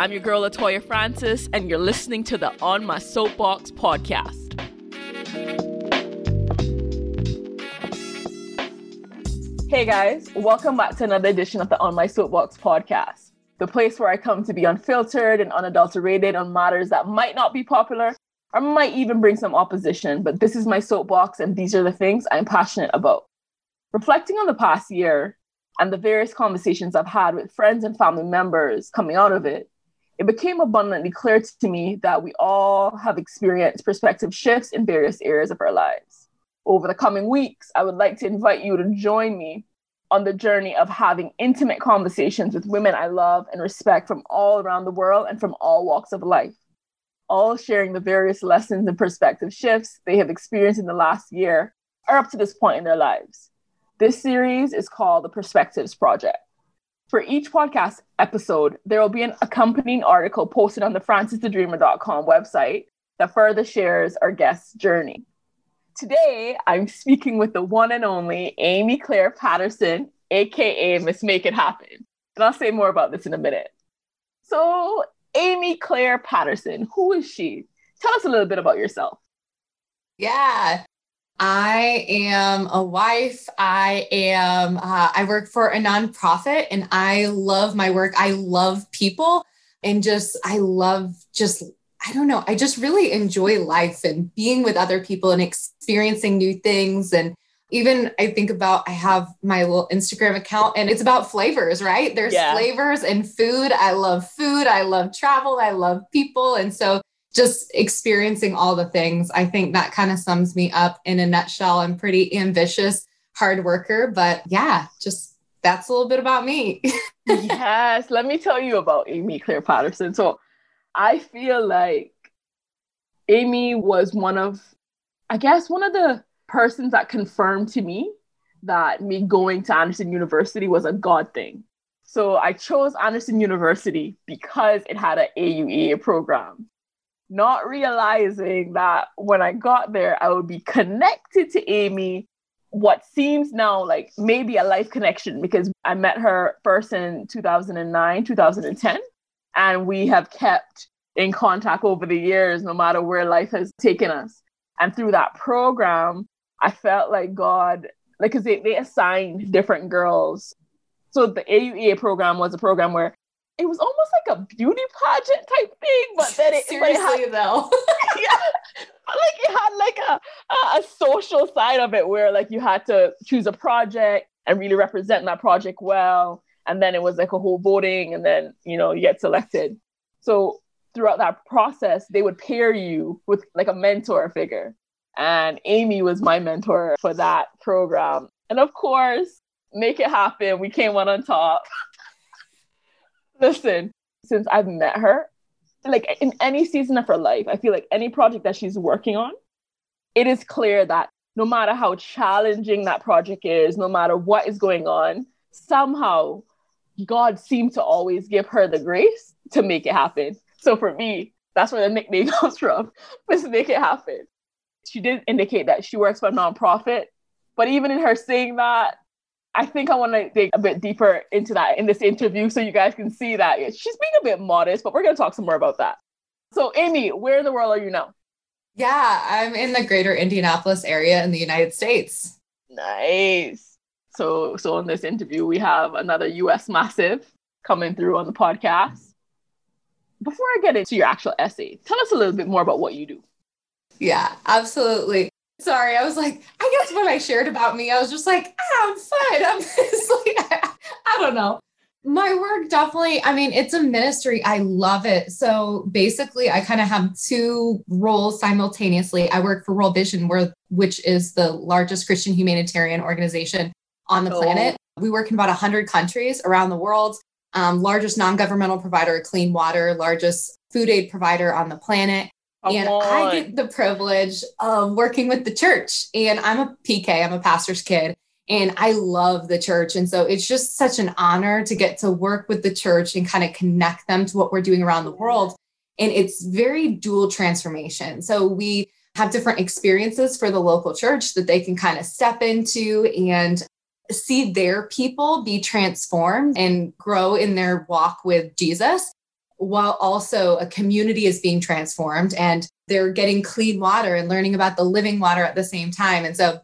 I'm your girl, Latoya Francis, and you're listening to the On My Soapbox podcast. Hey guys, welcome back to another edition of the On My Soapbox podcast, the place where I come to be unfiltered and unadulterated on matters that might not be popular or might even bring some opposition, but this is my soapbox and these are the things I'm passionate about. Reflecting on the past year and the various conversations I've had with friends and family members coming out of it, it became abundantly clear to me that we all have experienced perspective shifts in various areas of our lives over the coming weeks, I would like to invite you to join me on the journey of having intimate conversations with women I love and respect from all around the world and from all walks of life, all sharing the various lessons and perspective shifts they have experienced in the last year or up to this point in their lives. This series is called the Perspectives Project. For each podcast episode, there will be an accompanying article posted on the francisthedreamer.com website that further shares our guest's journey. Today, I'm speaking with the one and only Amy Claire Patterson, aka Miss Make It Happen. And I'll say more about this in a minute. So, Amy Claire Patterson, who is she? Tell us a little bit about yourself. Yeah, I am a wife. I am, uh, I work for a nonprofit and I love my work. I love people and just, I love just I don't know. I just really enjoy life and being with other people and experiencing new things. And even I think about, I have my little Instagram account and it's about flavors, right? There's yeah. flavors and food. I love food. I love travel. I love people. And so just experiencing all the things, I think that kind of sums me up in a nutshell. I'm pretty ambitious, hard worker, but yeah, just that's a little bit about me. yes. Let me tell you about Amy Claire Patterson. So I feel like Amy was one of, I guess, one of the persons that confirmed to me that me going to Anderson University was a God thing. So I chose Anderson University because it had an AUEA program, not realizing that when I got there, I would be connected to Amy, what seems now like maybe a life connection because I met her first in 2009, 2010 and we have kept in contact over the years, no matter where life has taken us. And through that program, I felt like God, like, because they, they assigned different girls. So the AUEA program was a program where it was almost like a beauty pageant type thing, but then it seriously it had, though, yeah, like it had like a, a a social side of it where like you had to choose a project and really represent that project well and then it was like a whole voting and then you know you get selected. So throughout that process they would pair you with like a mentor figure. And amy was my mentor for that program. And of course make it happen. We came one on top listen since i've met her like in any season of her life i feel like any project that she's working on it is clear that no matter how challenging that project is no matter what is going on somehow God seemed to always give her the grace to make it happen. So for me, that's where the nickname comes from. Let's make it happen. She did indicate that she works for a nonprofit, but even in her saying that, I think I want to dig a bit deeper into that in this interview so you guys can see that she's being a bit modest, but we're going to talk some more about that. So, Amy, where in the world are you now? Yeah, I'm in the greater Indianapolis area in the United States. Nice. So, so in this interview, we have another US massive coming through on the podcast. Before I get into your actual essay, tell us a little bit more about what you do. Yeah, absolutely. Sorry, I was like, I guess when I shared about me, I was just like, ah, I'm fine. I'm just like, I, I don't know. My work definitely, I mean, it's a ministry. I love it. So basically, I kind of have two roles simultaneously. I work for World Vision, where, which is the largest Christian humanitarian organization on the oh. planet. We work in about 100 countries around the world. Um, largest non governmental provider of clean water, largest food aid provider on the planet. Come and on. I get the privilege of working with the church. And I'm a PK, I'm a pastor's kid, and I love the church. And so it's just such an honor to get to work with the church and kind of connect them to what we're doing around the world. And it's very dual transformation. So we have different experiences for the local church that they can kind of step into and see their people be transformed and grow in their walk with Jesus. While also a community is being transformed and they're getting clean water and learning about the living water at the same time. And so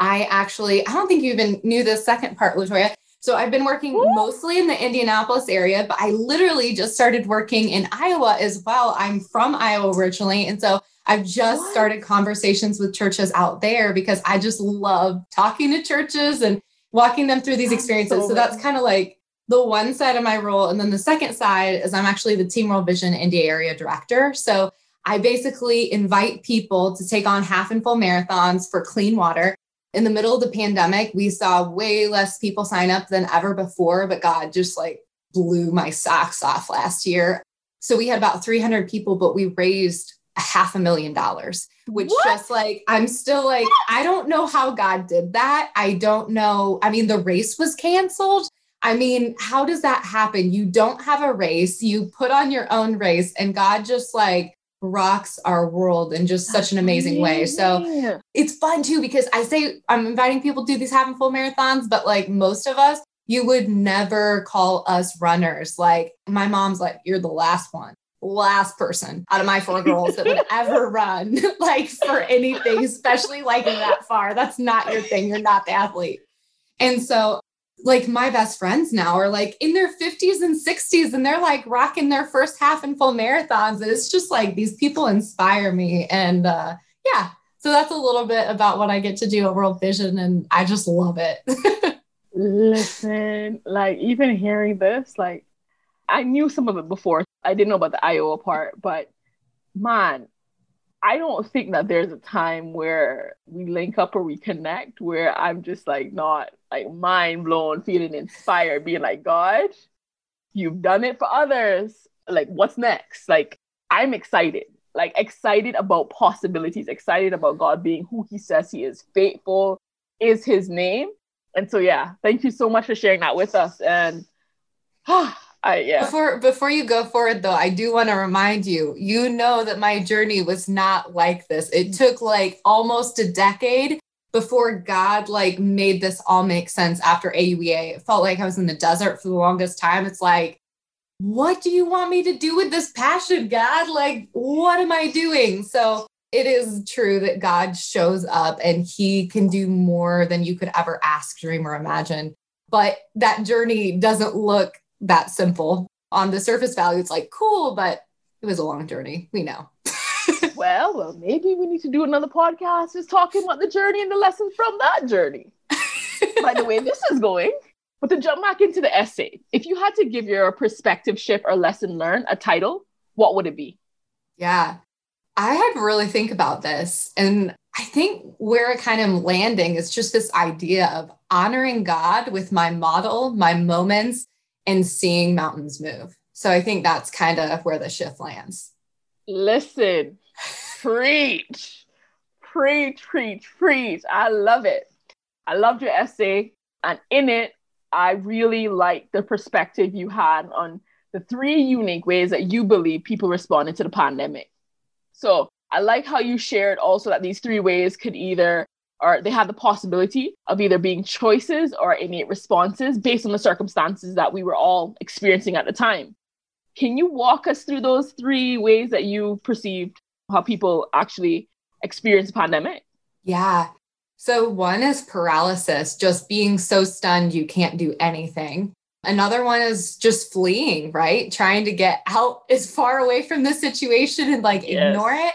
I actually, I don't think you even knew the second part, Latoya. So I've been working Woo! mostly in the Indianapolis area, but I literally just started working in Iowa as well. I'm from Iowa originally. And so I've just what? started conversations with churches out there because I just love talking to churches and walking them through these experiences. So that's kind of like the one side of my role. And then the second side is I'm actually the Team World Vision Indy area director. So I basically invite people to take on half and full marathons for clean water. In the middle of the pandemic, we saw way less people sign up than ever before, but God just like blew my socks off last year. So we had about 300 people, but we raised a half a million dollars, which what? just like, I'm still like, I don't know how God did that. I don't know. I mean, the race was canceled, I mean, how does that happen? You don't have a race, you put on your own race, and God just like rocks our world in just such an amazing way. So it's fun too because I say I'm inviting people to do these half and full marathons, but like most of us, you would never call us runners. Like my mom's like, you're the last one, last person out of my four girls that would ever run like for anything, especially like that far. That's not your thing. You're not the athlete. And so like my best friends now are like in their 50s and 60s and they're like rocking their first half and full marathons and it's just like these people inspire me and uh yeah. So that's a little bit about what i get to do at world vision and i just love it. Listen like even hearing this like i knew some of it before. I didn't know about the iowa part but man I don't think that there's a time where we link up or we connect where I'm just like not like mind blown, feeling inspired, being like, God, you've done it for others. Like, what's next? Like, I'm excited, like, excited about possibilities, excited about God being who He says He is, faithful is His name. And so, yeah, thank you so much for sharing that with us. And, ah, I, yeah. Before before you go forward though, I do want to remind you, you know that my journey was not like this. It mm. took like almost a decade before God like made this all make sense after AUEA. It felt like I was in the desert for the longest time. It's like, what do you want me to do with this passion, God? Like, what am I doing? So it is true that God shows up and he can do more than you could ever ask, dream, or imagine. But that journey doesn't look that simple. On the surface value, it's like cool, but it was a long journey. We know. well, well, maybe we need to do another podcast just talking about the journey and the lessons from that journey. By the way, this is going. But to jump back into the essay, if you had to give your perspective shift or lesson learned a title, what would it be? Yeah, I had to really think about this. And I think where it kind of landing is just this idea of honoring God with my model, my moments, and seeing mountains move. So I think that's kind of where the shift lands. Listen, preach, preach, preach, preach. I love it. I loved your essay. And in it, I really like the perspective you had on the three unique ways that you believe people responded to the pandemic. So I like how you shared also that these three ways could either or they had the possibility of either being choices or innate responses based on the circumstances that we were all experiencing at the time. Can you walk us through those three ways that you perceived how people actually experience the pandemic? Yeah. So, one is paralysis, just being so stunned you can't do anything. Another one is just fleeing, right? Trying to get out as far away from the situation and like yes. ignore it.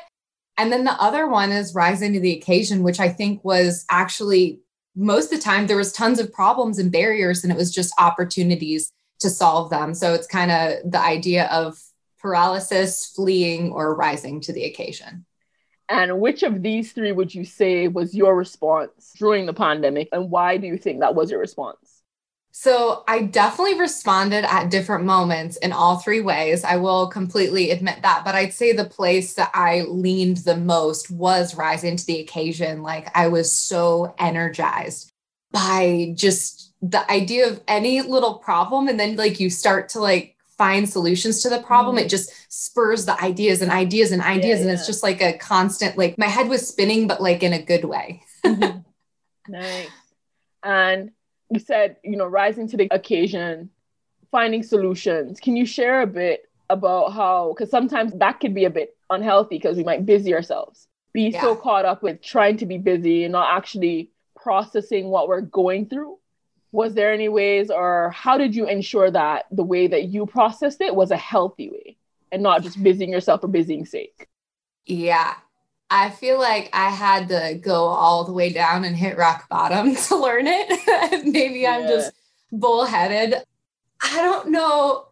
And then the other one is rising to the occasion, which I think was actually most of the time there was tons of problems and barriers and it was just opportunities to solve them. So it's kind of the idea of paralysis, fleeing, or rising to the occasion. And which of these three would you say was your response during the pandemic? And why do you think that was your response? So I definitely responded at different moments in all three ways. I will completely admit that. But I'd say the place that I leaned the most was rising to the occasion. Like I was so energized by just the idea of any little problem. And then like you start to like find solutions to the problem. Mm-hmm. It just spurs the ideas and ideas and ideas. Yeah, and it's just like a constant, like my head was spinning, but like in a good way. mm-hmm. Nice. And you said, you know, rising to the occasion, finding solutions. Can you share a bit about how, because sometimes that could be a bit unhealthy because we might busy ourselves, be Yeah. so caught up with trying to be busy and not actually processing what we're going through. Was there any ways, or how did you ensure that the way that you processed it was a healthy way and not just busying yourself for busying sake? Yeah. I feel like I had to go all the way down and hit rock bottom to learn it. Maybe I'm just bullheaded. I don't know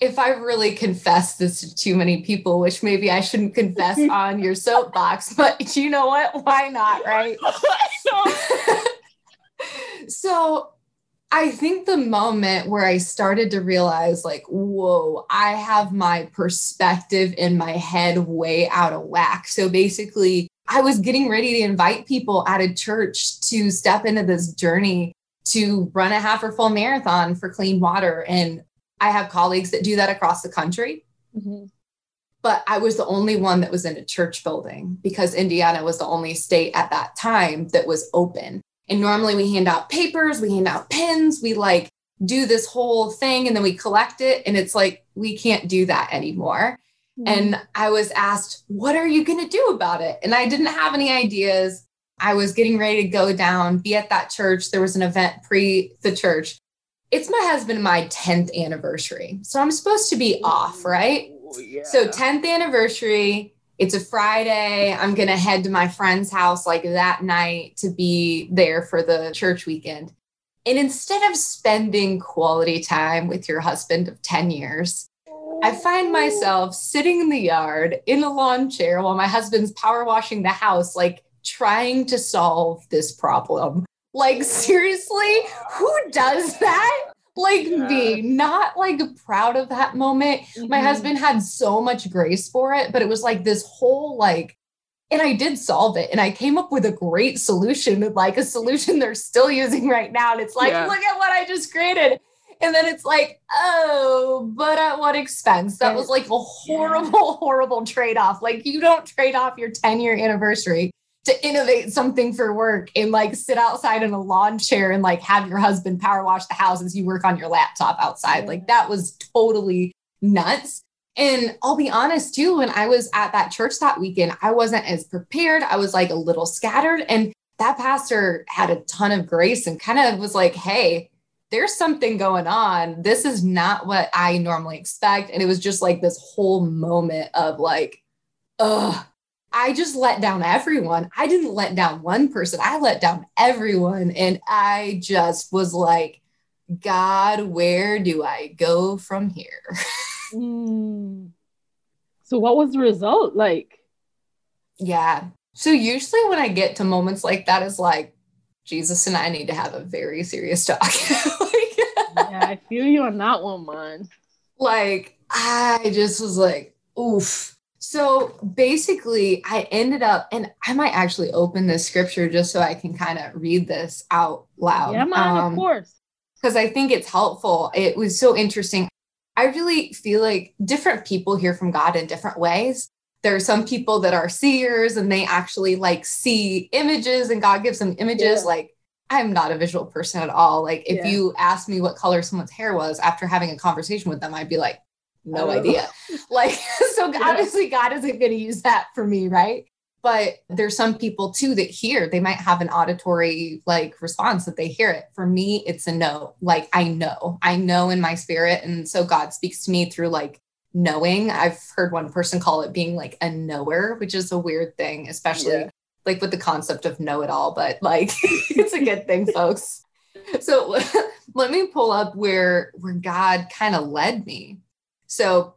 if I really confessed this to too many people, which maybe I shouldn't confess on your soapbox, but you know what? Why not? Right. so I think the moment where I started to realize, like, whoa, I have my perspective in my head way out of whack. So basically, I was getting ready to invite people at a church to step into this journey to run a half or full marathon for clean water. And I have colleagues that do that across the country Mhm. but I was the only one that was in a church building because Indiana was the only state at that time that was open. And normally we hand out papers, we hand out pins, we like do this whole thing and then we collect it. And it's like, we can't do that anymore. Hmm. And I was asked, What are you going to do about it? And I didn't have any ideas. I was getting ready to go down, be at that church. There was an event pre the church. It's my husband and my 10th anniversary. So I'm supposed to be off, right? Ooh, yeah. So 10th anniversary, it's a Friday. I'm going to head to my friend's house like that night to be there for the church weekend. And instead of spending quality time with your husband of 10 years, I find myself sitting in the yard in a lawn chair while my husband's power washing the house, like trying to solve this problem. Like, seriously, who does that? Like Yeah. me, not like proud of that moment my Mhm. husband had so much grace for it but it was like this whole like and i did solve it and i came up with a great solution like a solution they're still using right now and it's like Yeah. look at what i just created and then it's like oh but at what expense that was like a horrible horrible trade-off like you don't trade off your 10 year anniversary to innovate something for work and like sit outside in a lawn chair and like have your husband power wash the house as you work on your laptop outside. Like that was totally nuts. And I'll be honest too, when I was at that church that weekend, I wasn't as prepared. I was like a little scattered. And that pastor had a ton of grace and kind of was like, hey, there's something going on. This is not what I normally expect. And it was just like this whole moment of like, ugh, I just let down everyone. I didn't let down one person, I let down everyone. And I just was like, God, where do I go from here? Mm. So, what was the result like? yeah. So usually when I get to moments like that, is like, Jesus and I need to have a very serious talk. like, yeah, I feel you on that one, man. like I just was like, oof. So basically, I ended up, and I might actually open this scripture just so I can kind of read this out loud. yeah, man, Um, of course. because I think it's helpful. It was so interesting. I really feel like different people hear from God in different ways. There are some people that are seers and they actually like see images and God gives them images. Yeah. Like, I'm not a visual person at all. Like, if Yeah. you asked me what color someone's hair was after having a conversation with them, I'd be like, no idea. like, so Yeah. obviously, God isn't going to use that for me, right? But there's some people too that hear, they might have an auditory like response that they hear it. For me, it's a no. Like, I know, I know in my spirit. And so God speaks to me through like knowing. I've heard one person call it being like a knower, which is a weird thing, especially Yeah. like with the concept of know it all, but like it's a good thing, folks. So let me pull up where where God kind of led me. So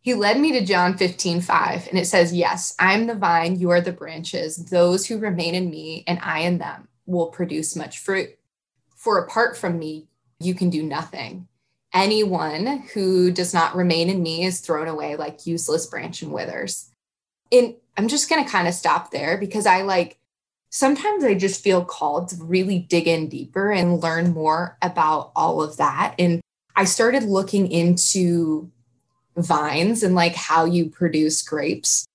he led me to John 15, 5, and it says, Yes, I'm the vine, you are the branches. Those who remain in me and I in them will produce much fruit. For apart from me, you can do nothing. Anyone who does not remain in me is thrown away like useless branch and withers. And I'm just going to kind of stop there because I like sometimes I just feel called to really dig in deeper and learn more about all of that. And I started looking into vines and like how you produce grapes.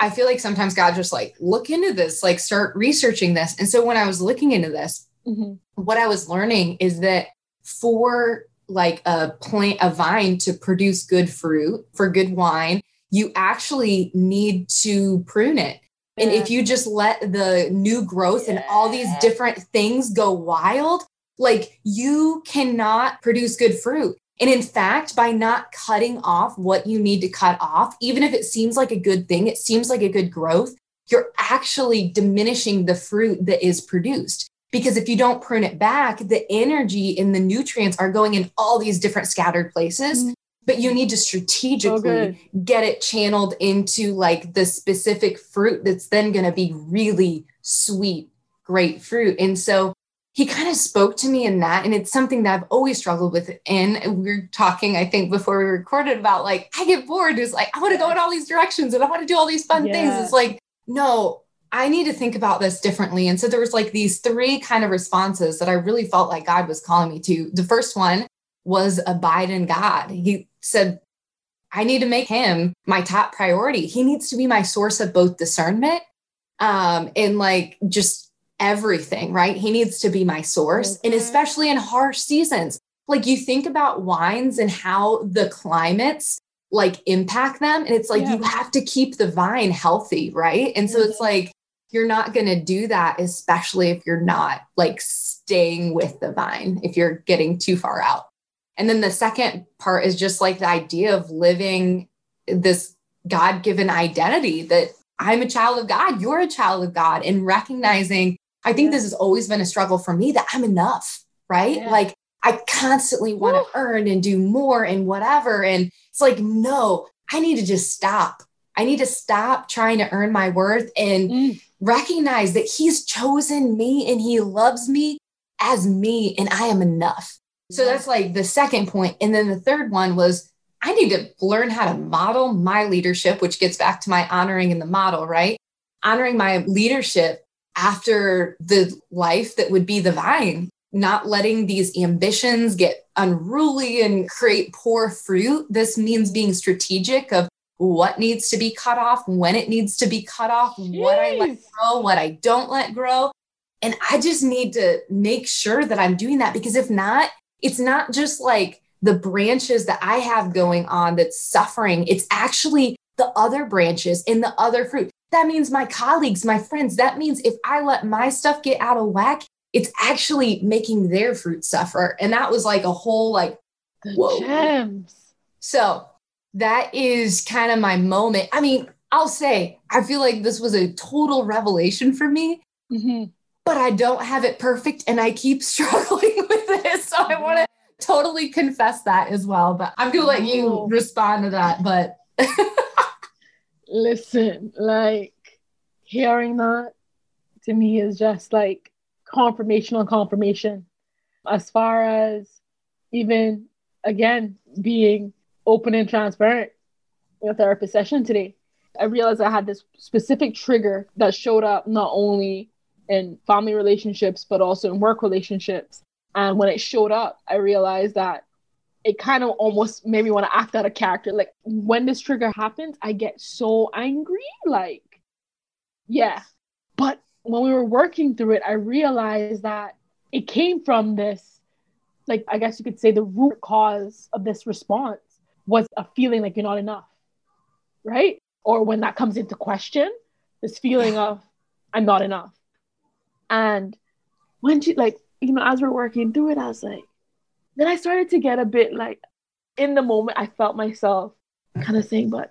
I feel like sometimes God just like look into this, like start researching this. And so when I was looking into this, Mhm. what I was learning is that for like a plant, a vine to produce good fruit for good wine, you actually need to prune it. And if you just let the new growth and all these different things go wild, like you cannot produce good fruit. And in fact, by not cutting off what you need to cut off, even if it seems like a good thing, it seems like a good growth, you're actually diminishing the fruit that is produced. Because if you don't prune it back, the energy and the nutrients are going in all these different scattered places. Mm-hmm but you need to strategically so get it channeled into like the specific fruit that's then going to be really sweet, great fruit. And so he kind of spoke to me in that. And it's something that I've always struggled with. And we are talking, I think, before we recorded about like, I get bored. It's like, I want to go in all these directions and I want to do all these fun yeah. things. It's like, no, I need to think about this differently. And so there was like these three kind of responses that I really felt like God was calling me to. The first one was abide in God. He said, I need to make him my top priority. He needs to be my source of both discernment um, and like just everything, right? He needs to be my source. And especially in harsh seasons, like you think about wines and how the climates like impact them. And it's like yeah. you have to keep the vine healthy, right? And so it's mm-hmm. like, you're not going to do that, especially if you're not like staying with the vine, if you're getting too far out. And then the second part is just like the idea of living this God given identity that I'm a child of God, you're a child of God, and recognizing, I think yeah. this has always been a struggle for me that I'm enough, right? Yeah. Like I constantly want to earn and do more and whatever. And it's like, no, I need to just stop. I need to stop trying to earn my worth and mm. recognize that He's chosen me and He loves me as me, and I am enough. So that's like the second point. And then the third one was I need to learn how to model my leadership, which gets back to my honoring in the model, right? Honoring my leadership after the life that would be the vine, not letting these ambitions get unruly and create poor fruit. This means being strategic of what needs to be cut off, when it needs to be cut off, Jeez. what I let grow, what I don't let grow. And I just need to make sure that I'm doing that because if not, it's not just like the branches that I have going on that's suffering, it's actually the other branches in the other fruit. That means my colleagues, my friends. That means if I let my stuff get out of whack, it's actually making their fruit suffer. And that was like a whole like, the whoa. Gems. So that is kind of my moment. I mean, I'll say, I feel like this was a total revelation for me. Mm-hmm but I don't have it perfect and I keep struggling with it. So I want to totally confess that as well. But I'm going to let you respond to that. But listen, like hearing that to me is just like confirmation on confirmation. As far as even again being open and transparent in a therapist session today, I realized I had this specific trigger that showed up not only in family relationships, but also in work relationships. And when it showed up, I realized that it kind of almost made me want to act out a character. Like when this trigger happens, I get so angry. Like, yeah. But when we were working through it, I realized that it came from this, like, I guess you could say the root cause of this response was a feeling like you're not enough, right? Or when that comes into question, this feeling of I'm not enough. And when she like, you know, as we're working through it, I was like, then I started to get a bit like in the moment I felt myself kind of saying, but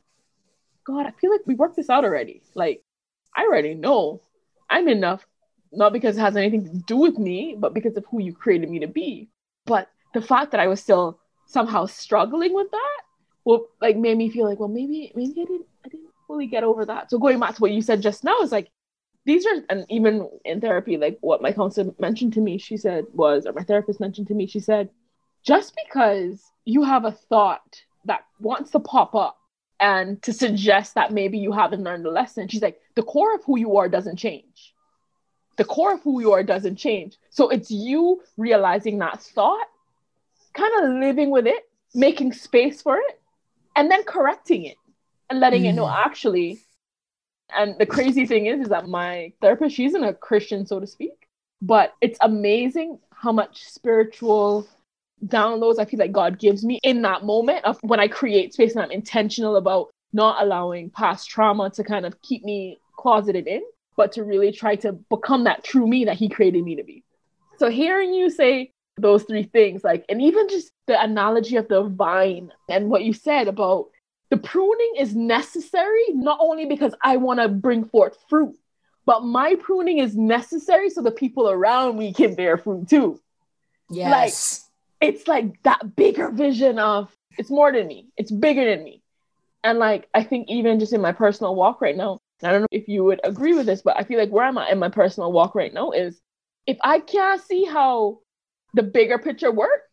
God, I feel like we worked this out already. Like, I already know I'm enough, not because it has anything to do with me, but because of who you created me to be. But the fact that I was still somehow struggling with that, well, like made me feel like, well, maybe, maybe I didn't, I didn't fully get over that. So going back to what you said just now is like, these are and even in therapy like what my counselor mentioned to me she said was or my therapist mentioned to me she said just because you have a thought that wants to pop up and to suggest that maybe you haven't learned a lesson she's like the core of who you are doesn't change the core of who you are doesn't change so it's you realizing that thought kind of living with it making space for it and then correcting it and letting mm. it know mm. actually and the crazy thing is, is that my therapist, she's in a Christian, so to speak, but it's amazing how much spiritual downloads I feel like God gives me in that moment of when I create space and I'm intentional about not allowing past trauma to kind of keep me closeted in, but to really try to become that true me that He created me to be. So hearing you say those three things, like, and even just the analogy of the vine and what you said about the pruning is necessary, not only because I want to bring forth fruit, but my pruning is necessary so the people around me can bear fruit too. Yes. Like, it's like that bigger vision of it's more than me, it's bigger than me. And like, I think even just in my personal walk right now, I don't know if you would agree with this, but I feel like where I'm at in my personal walk right now is if I can't see how the bigger picture works,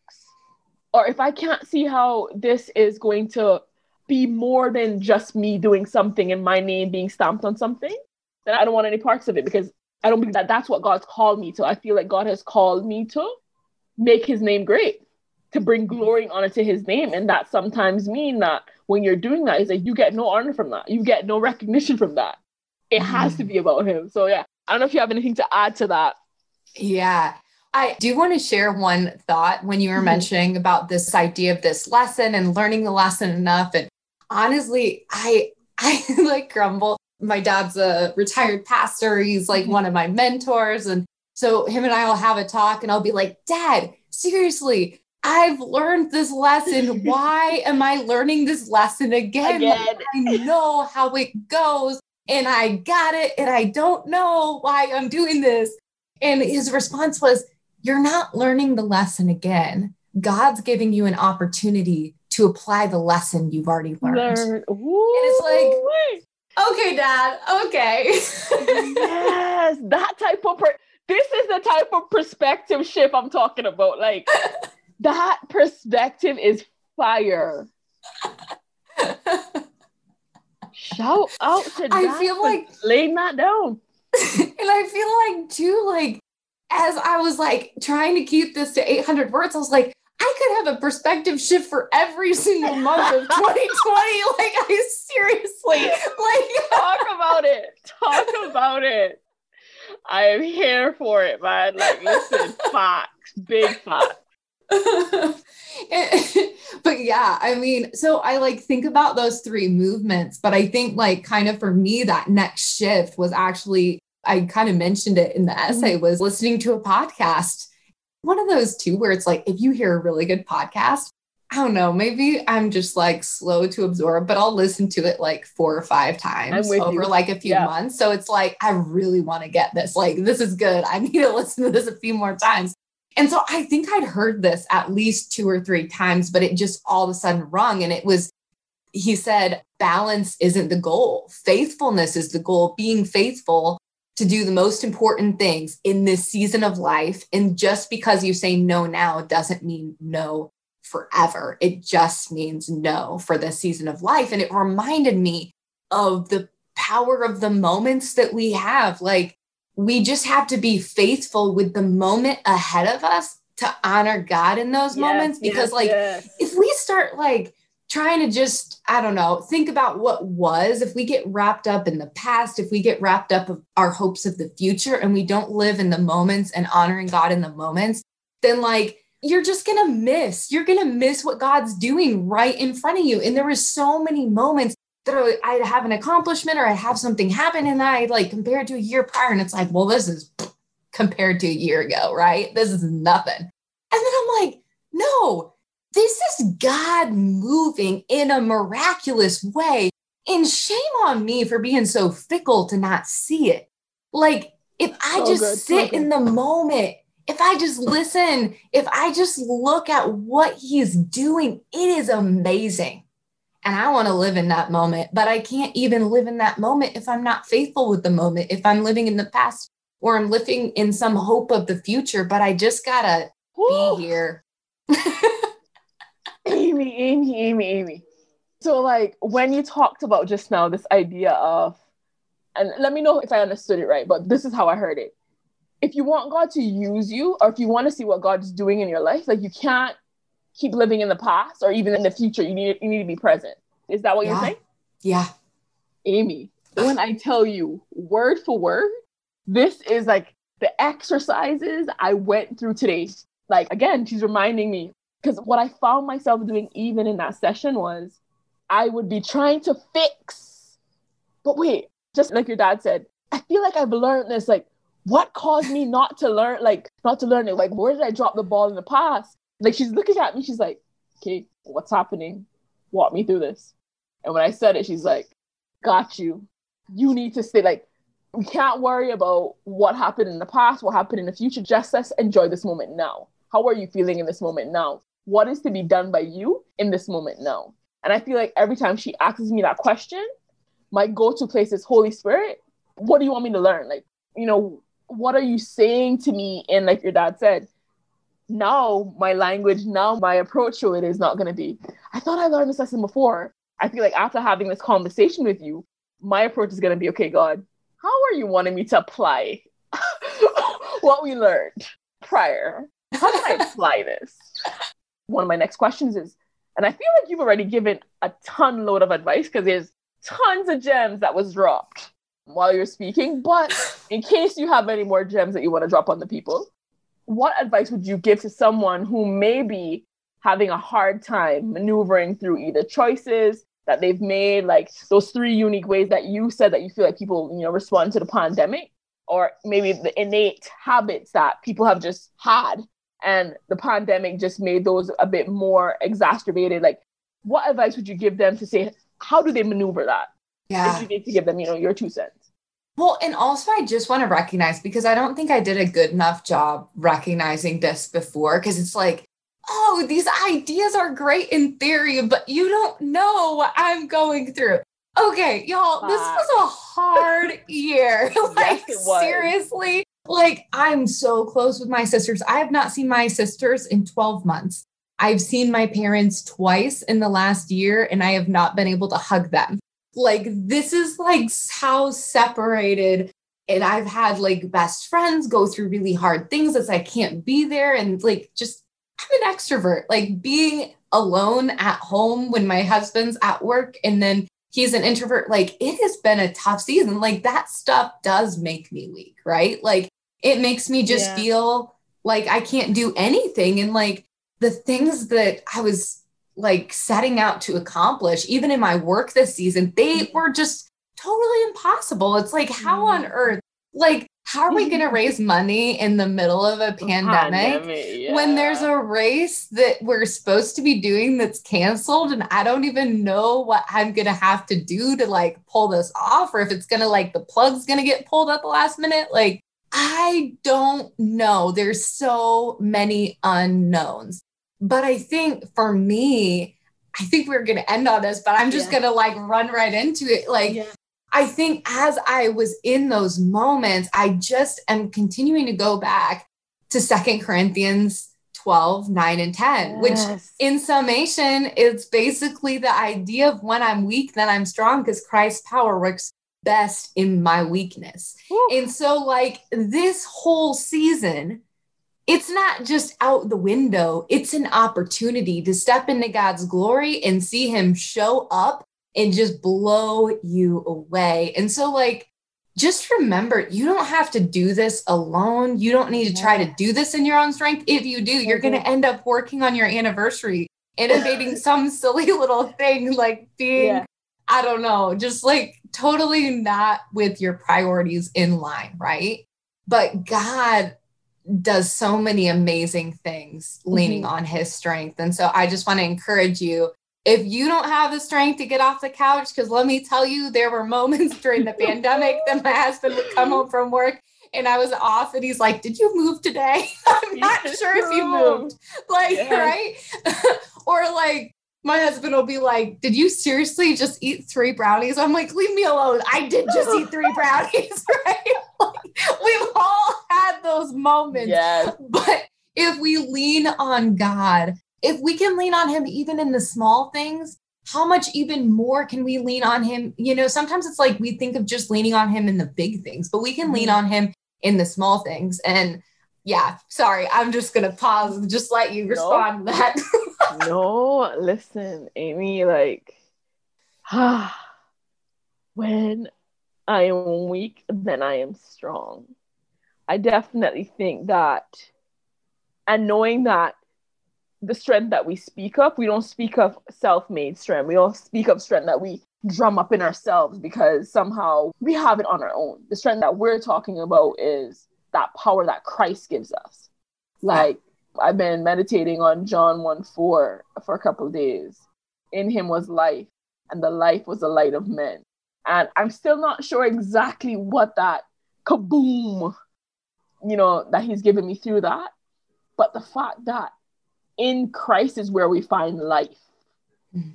or if I can't see how this is going to be more than just me doing something and my name being stamped on something, then I don't want any parts of it because I don't believe that that's what God's called me to. I feel like God has called me to make his name great, to bring glory and honor to his name. And that sometimes mean that when you're doing that, is like you get no honor from that. You get no recognition from that. It has to be about him. So yeah, I don't know if you have anything to add to that. Yeah. I do want to share one thought when you were mm-hmm. mentioning about this idea of this lesson and learning the lesson enough. And honestly, I I like grumble. My dad's a retired pastor. He's like mm-hmm. one of my mentors. And so him and I will have a talk and I'll be like, Dad, seriously, I've learned this lesson. Why am I learning this lesson again? again. Like, I know how it goes and I got it and I don't know why I'm doing this. And his response was, You're not learning the lesson again. God's giving you an opportunity to apply the lesson you've already learned. Learn. And it's like, okay, dad, okay. yes, that type of per- this is the type of perspective shift I'm talking about. Like that perspective is fire. Shout out to I feel like laying that down. and I feel like too, like as I was like trying to keep this to 800 words, I was like, I could have a perspective shift for every single month of 2020. like, I seriously, like, talk about it. Talk about it. I am here for it, man. Like, listen, facts, big facts. but yeah, I mean, so I like think about those three movements, but I think like kind of for me, that next shift was actually, I kind of mentioned it in the essay, mm-hmm. was listening to a podcast one of those two where it's like if you hear a really good podcast I don't know, maybe I'm just like slow to absorb, but I'll listen to it like four or five times over you. like a few yeah. months. So it's like, I really want to get this. Like, this is good. I need to listen to this a few more times. And so I think I'd heard this at least two or three times, but it just all of a sudden rung. And it was, he said, balance isn't the goal, faithfulness is the goal. Being faithful to do the most important things in this season of life. And just because you say no now doesn't mean no forever. It just means no for this season of life. And it reminded me of the power of the moments that we have. Like, we just have to be faithful with the moment ahead of us to honor God in those yes, moments. Because, yes, like, yes. if we start like trying to just, I don't know, think about what was. If we get wrapped up in the past, if we get wrapped up of our hopes of the future and we don't live in the moments and honoring God in the moments, then like you're just going to miss. You're going to miss what God's doing right in front of you. And there were so many moments that I have an accomplishment or I have something happen and I like compared to a year prior and it's like, well, this is compared to a year ago, right? This is nothing. And then I'm like, no, this is God moving in a miraculous way. And shame on me for being so fickle to not see it. Like, if I so just good, sit so in the moment, if I just listen, if I just look at what he's doing, it is amazing. And I want to live in that moment, but I can't even live in that moment if I'm not faithful with the moment, if I'm living in the past or I'm living in some hope of the future, but I just got to be here. Amy, Amy, Amy, Amy. So, like, when you talked about just now this idea of, and let me know if I understood it right, but this is how I heard it. If you want God to use you, or if you want to see what God's doing in your life, like, you can't keep living in the past or even in the future. You need you need to be present. Is that what yeah. you're saying? Yeah. Amy, when I tell you word for word, this is like the exercises I went through today. Like again, she's reminding me Because what I found myself doing even in that session was I would be trying to fix. But wait, just like your dad said, I feel like I've learned this. Like, what caused me not to learn, like, not to learn it? Like, where did I drop the ball in the past? Like, she's looking at me, she's like, okay, what's happening? Walk me through this. And when I said it, she's like, got you. You need to stay, like, we can't worry about what happened in the past, what happened in the future. Just let's enjoy this moment now. How are you feeling in this moment now? What is to be done by you in this moment now? And I feel like every time she asks me that question, my go-to place is Holy Spirit. What do you want me to learn? Like, you know, what are you saying to me? And like your dad said, now my language, now my approach to it is not going to be, I thought I learned this lesson before. I feel like after having this conversation with you, my approach is going to be, okay, God, how are you wanting me to apply what we learned prior? How do I apply this? One of my next questions is, and I feel like you've already given a ton load of advice because there's tons of gems that was dropped while you're speaking. But in case you have any more gems that you want to drop on the people, what advice would you give to someone who may be having a hard time maneuvering through either choices that they've made, like those three unique ways that you said that you feel like people, you know, respond to the pandemic, or maybe the innate habits that people have just had and the pandemic just made those a bit more exacerbated. Like, what advice would you give them to say, how do they maneuver that? Yeah. If you need to give them, you know, your two cents. Well, and also I just want to recognize because I don't think I did a good enough job recognizing this before because it's like oh, these ideas are great in theory, but you don't know what I'm going through. Okay, y'all, this was a hard year. like, yes, seriously, like, I'm so close with my sisters. I have not seen my sisters in 12 months. I've seen my parents twice in the last year, and I have not been able to hug them. Like, this is like how separated and I've had like best friends go through really hard things as I can't be there and like just I'm an extrovert. Like being alone at home when my husband's at work and then he's an introvert, like it has been a tough season. Like that stuff does make me weak, right? Like it makes me just yeah. feel like I can't do anything. And like the things that I was like setting out to accomplish, even in my work this season, they mm-hmm. were just totally impossible. It's like, how on mm-hmm. earth? Like how are we going to raise money in the middle of a pandemic, pandemic yeah. when there's a race that we're supposed to be doing that's canceled and I don't even know what I'm going to have to do to like pull this off or if it's going to like the plug's going to get pulled at the last minute like I don't know there's so many unknowns but I think for me I think we're going to end on this but I'm just yeah. going to like run right into it like yeah. I think as I was in those moments, I just am continuing to go back to Second Corinthians 12, 9, and 10, yes. which in summation, it's basically the idea of when I'm weak, then I'm strong because Christ's power works best in my weakness. Woo. And so, like this whole season, it's not just out the window, it's an opportunity to step into God's glory and see Him show up and just blow you away. And so, like, just remember you don't have to do this alone. You don't need to try to do this in your own strength. If you do, you're going to end up working on your anniversary, innovating some silly little thing like being, yeah. I don't know, just like totally not with your priorities in line, right? But God does so many amazing things leaning mm-hmm. on his strength. And so I just want to encourage you if you don't have the strength to get off the couch, because let me tell you, there were moments during the pandemic that my husband would come home from work and I was off, and he's like, "Did you move today?" I'm not sure if you moved, like right, or like my husband will be like, "Did you seriously just eat three brownies?" I'm like, "Leave me alone. I did just eat three brownies." right? Like, we've all had those moments, yes. but if we lean on God if we can lean on him even in the small things, how much even more can we lean on him? You know, sometimes it's like we think of just leaning on him in the big things, but we can lean mm-hmm. on him in the small things. And yeah, sorry, I'm just gonna pause and just let you respond to that. no, listen, Amy, like when I am weak, then I am strong. I definitely think that, and knowing that the strength that we speak of. We don't speak of self made strength. We don't speak of strength that we drum up in ourselves because somehow we have it on our own. The strength that we're talking about is that power that Christ gives us. Like, I've been meditating on John 1 4 for a couple days. In him was life, and the life was the light of men. And I'm still not sure exactly what that kaboom, you know, that he's given me through that. But the fact that in Christ is where we find life. Mm-hmm.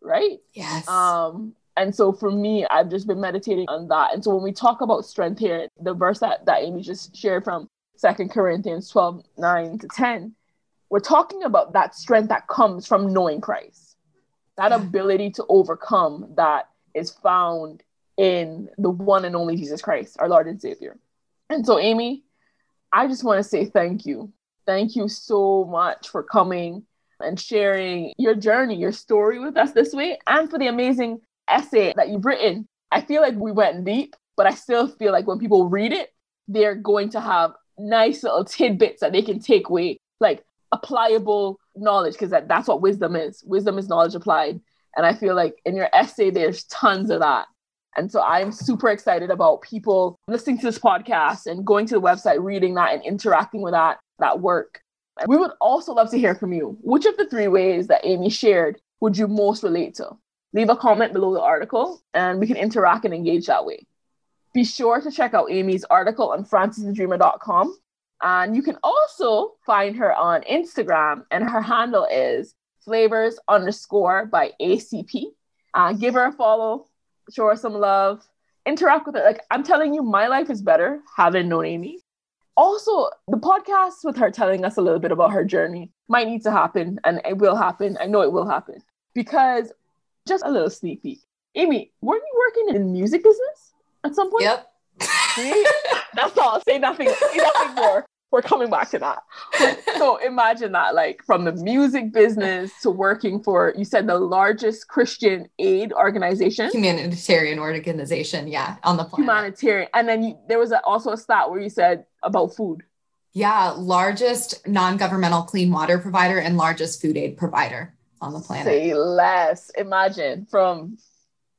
Right? Yes. Um, and so for me, I've just been meditating on that. And so when we talk about strength here, the verse that, that Amy just shared from Second Corinthians 12, 9 to 10, we're talking about that strength that comes from knowing Christ. That ability to overcome that is found in the one and only Jesus Christ, our Lord and Savior. And so, Amy, I just want to say thank you Thank you so much for coming and sharing your journey, your story with us this week, and for the amazing essay that you've written. I feel like we went deep, but I still feel like when people read it, they're going to have nice little tidbits that they can take away, like applicable knowledge, because that, that's what wisdom is. Wisdom is knowledge applied. And I feel like in your essay, there's tons of that. And so I'm super excited about people listening to this podcast and going to the website, reading that, and interacting with that that work. We would also love to hear from you. Which of the three ways that Amy shared would you most relate to? Leave a comment below the article and we can interact and engage that way. Be sure to check out Amy's article on francesthedreamer.com. And you can also find her on Instagram, and her handle is flavors underscore by ACP. Uh, give her a follow, show her some love, interact with her. Like I'm telling you, my life is better having known Amy. Also the podcast with her telling us a little bit about her journey might need to happen and it will happen. I know it will happen. Because just a little sneak peek. Amy weren't you working in music business at some point? Yep. That's all. Say nothing. Say nothing more we're coming back to that. so imagine that, like from the music business to working for, you said the largest Christian aid organization, humanitarian organization, yeah, on the planet. Humanitarian, and then you, there was a, also a stat where you said about food. Yeah, largest non-governmental clean water provider and largest food aid provider on the planet. Say less. Imagine from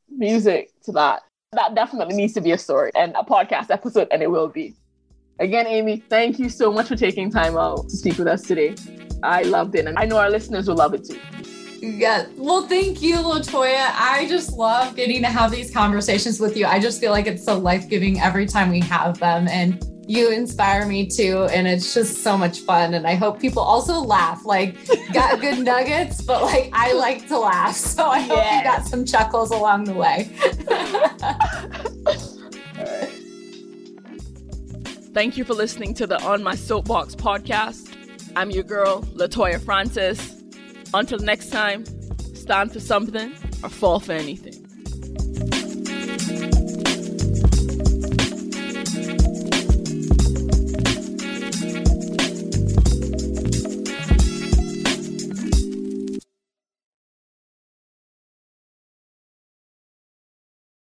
music to that. That definitely needs to be a story and a podcast episode, and it will be. Again, Amy, thank you so much for taking time out to speak with us today. I loved it, and I know our listeners will love it too. Yeah. Well, thank you, Latoya. I just love getting to have these conversations with you. I just feel like it's so life giving every time we have them. And you inspire me too. And it's just so much fun. And I hope people also laugh. Like, got good nuggets, but like, I like to laugh. So I hope yes. you got some chuckles along the way. Thank you for listening to the On My Soapbox podcast. I'm your girl, Latoya Francis. Until next time, stand for something or fall for anything.